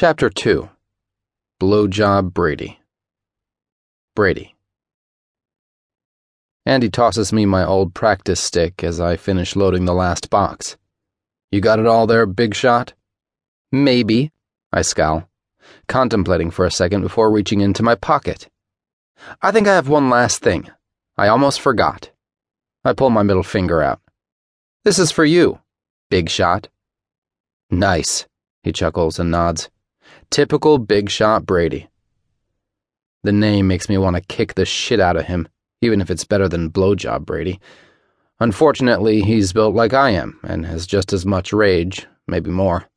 Chapter 2 Blowjob Brady. Brady. Andy tosses me my old practice stick as I finish loading the last box. You got it all there, big shot? Maybe, I scowl, contemplating for a second before reaching into my pocket. I think I have one last thing. I almost forgot. I pull my middle finger out. This is for you, big shot. Nice, he chuckles and nods. Typical big shot Brady. The name makes me want to kick the shit out of him, even if it's better than blowjob Brady. Unfortunately, he's built like I am and has just as much rage, maybe more.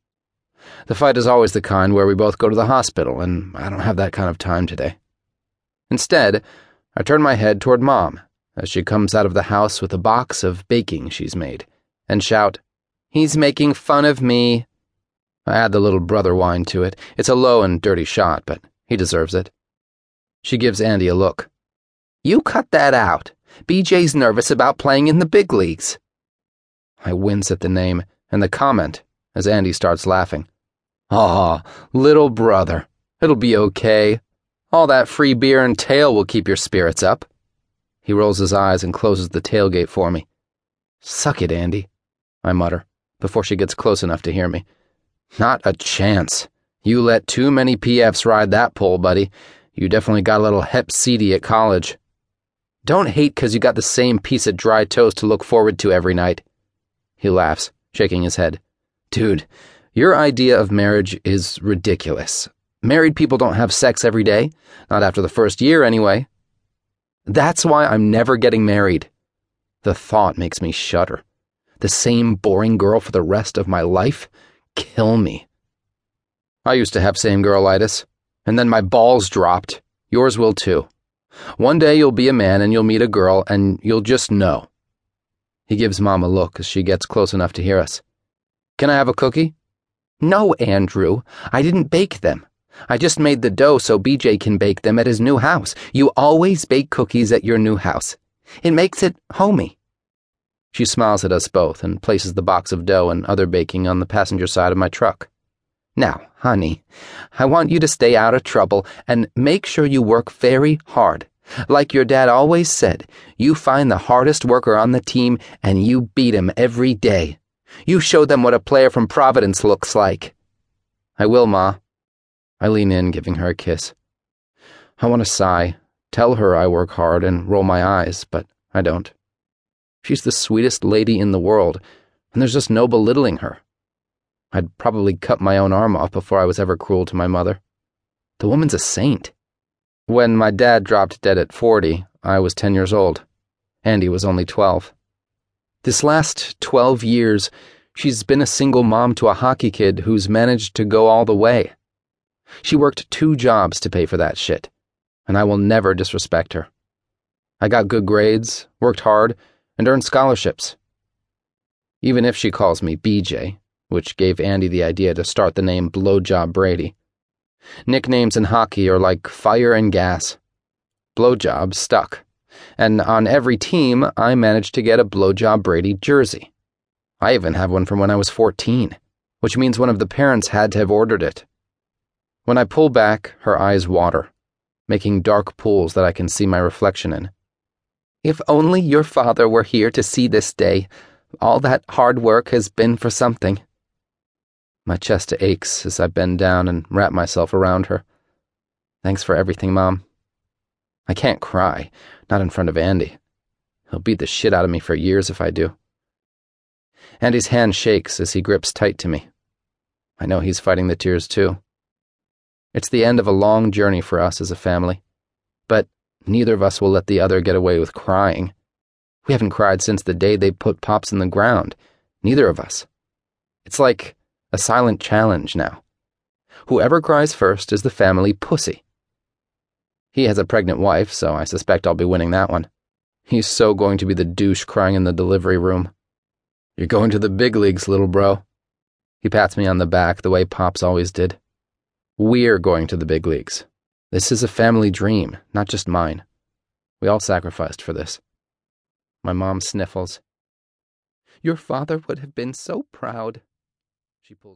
The fight is always the kind where we both go to the hospital, and I don't have that kind of time today. Instead, I turn my head toward Mom as she comes out of the house with a box of baking she's made and shout, He's making fun of me. I add the little brother whine to it. It's a low and dirty shot, but he deserves it. She gives Andy a look. You cut that out. BJ's nervous about playing in the big leagues. I wince at the name and the comment as Andy starts laughing. Aw, little brother. It'll be okay. All that free beer and tail will keep your spirits up. He rolls his eyes and closes the tailgate for me. Suck it, Andy, I mutter, before she gets close enough to hear me. Not a chance. You let too many PFs ride that pole, buddy. You definitely got a little hep CD at college. Don't hate because you got the same piece of dry toast to look forward to every night. He laughs, shaking his head. Dude, your idea of marriage is ridiculous. Married people don't have sex every day, not after the first year anyway. That's why I'm never getting married. The thought makes me shudder. The same boring girl for the rest of my life? Kill me. I used to have same girlitis, and then my balls dropped. Yours will too. One day you'll be a man and you'll meet a girl and you'll just know. He gives Mom a look as she gets close enough to hear us. Can I have a cookie? No, Andrew. I didn't bake them. I just made the dough so BJ can bake them at his new house. You always bake cookies at your new house. It makes it homey. She smiles at us both and places the box of dough and other baking on the passenger side of my truck. Now, honey, I want you to stay out of trouble and make sure you work very hard. Like your dad always said, you find the hardest worker on the team and you beat him every day. You show them what a player from Providence looks like. I will, Ma. I lean in, giving her a kiss. I want to sigh, tell her I work hard, and roll my eyes, but I don't. She's the sweetest lady in the world, and there's just no belittling her. I'd probably cut my own arm off before I was ever cruel to my mother. The woman's a saint. When my dad dropped dead at 40, I was 10 years old. Andy was only 12. This last 12 years, she's been a single mom to a hockey kid who's managed to go all the way. She worked two jobs to pay for that shit, and I will never disrespect her. I got good grades, worked hard, and earn scholarships. Even if she calls me BJ, which gave Andy the idea to start the name Blowjob Brady. Nicknames in hockey are like fire and gas. Blowjob stuck. And on every team, I managed to get a Blowjob Brady jersey. I even have one from when I was 14, which means one of the parents had to have ordered it. When I pull back, her eyes water, making dark pools that I can see my reflection in. If only your father were here to see this day. All that hard work has been for something. My chest aches as I bend down and wrap myself around her. Thanks for everything, Mom. I can't cry, not in front of Andy. He'll beat the shit out of me for years if I do. Andy's hand shakes as he grips tight to me. I know he's fighting the tears too. It's the end of a long journey for us as a family. But Neither of us will let the other get away with crying. We haven't cried since the day they put Pops in the ground. Neither of us. It's like a silent challenge now. Whoever cries first is the family pussy. He has a pregnant wife, so I suspect I'll be winning that one. He's so going to be the douche crying in the delivery room. You're going to the big leagues, little bro. He pats me on the back the way Pops always did. We're going to the big leagues. This is a family dream, not just mine. We all sacrificed for this. My mom sniffles. Your father would have been so proud. She pulls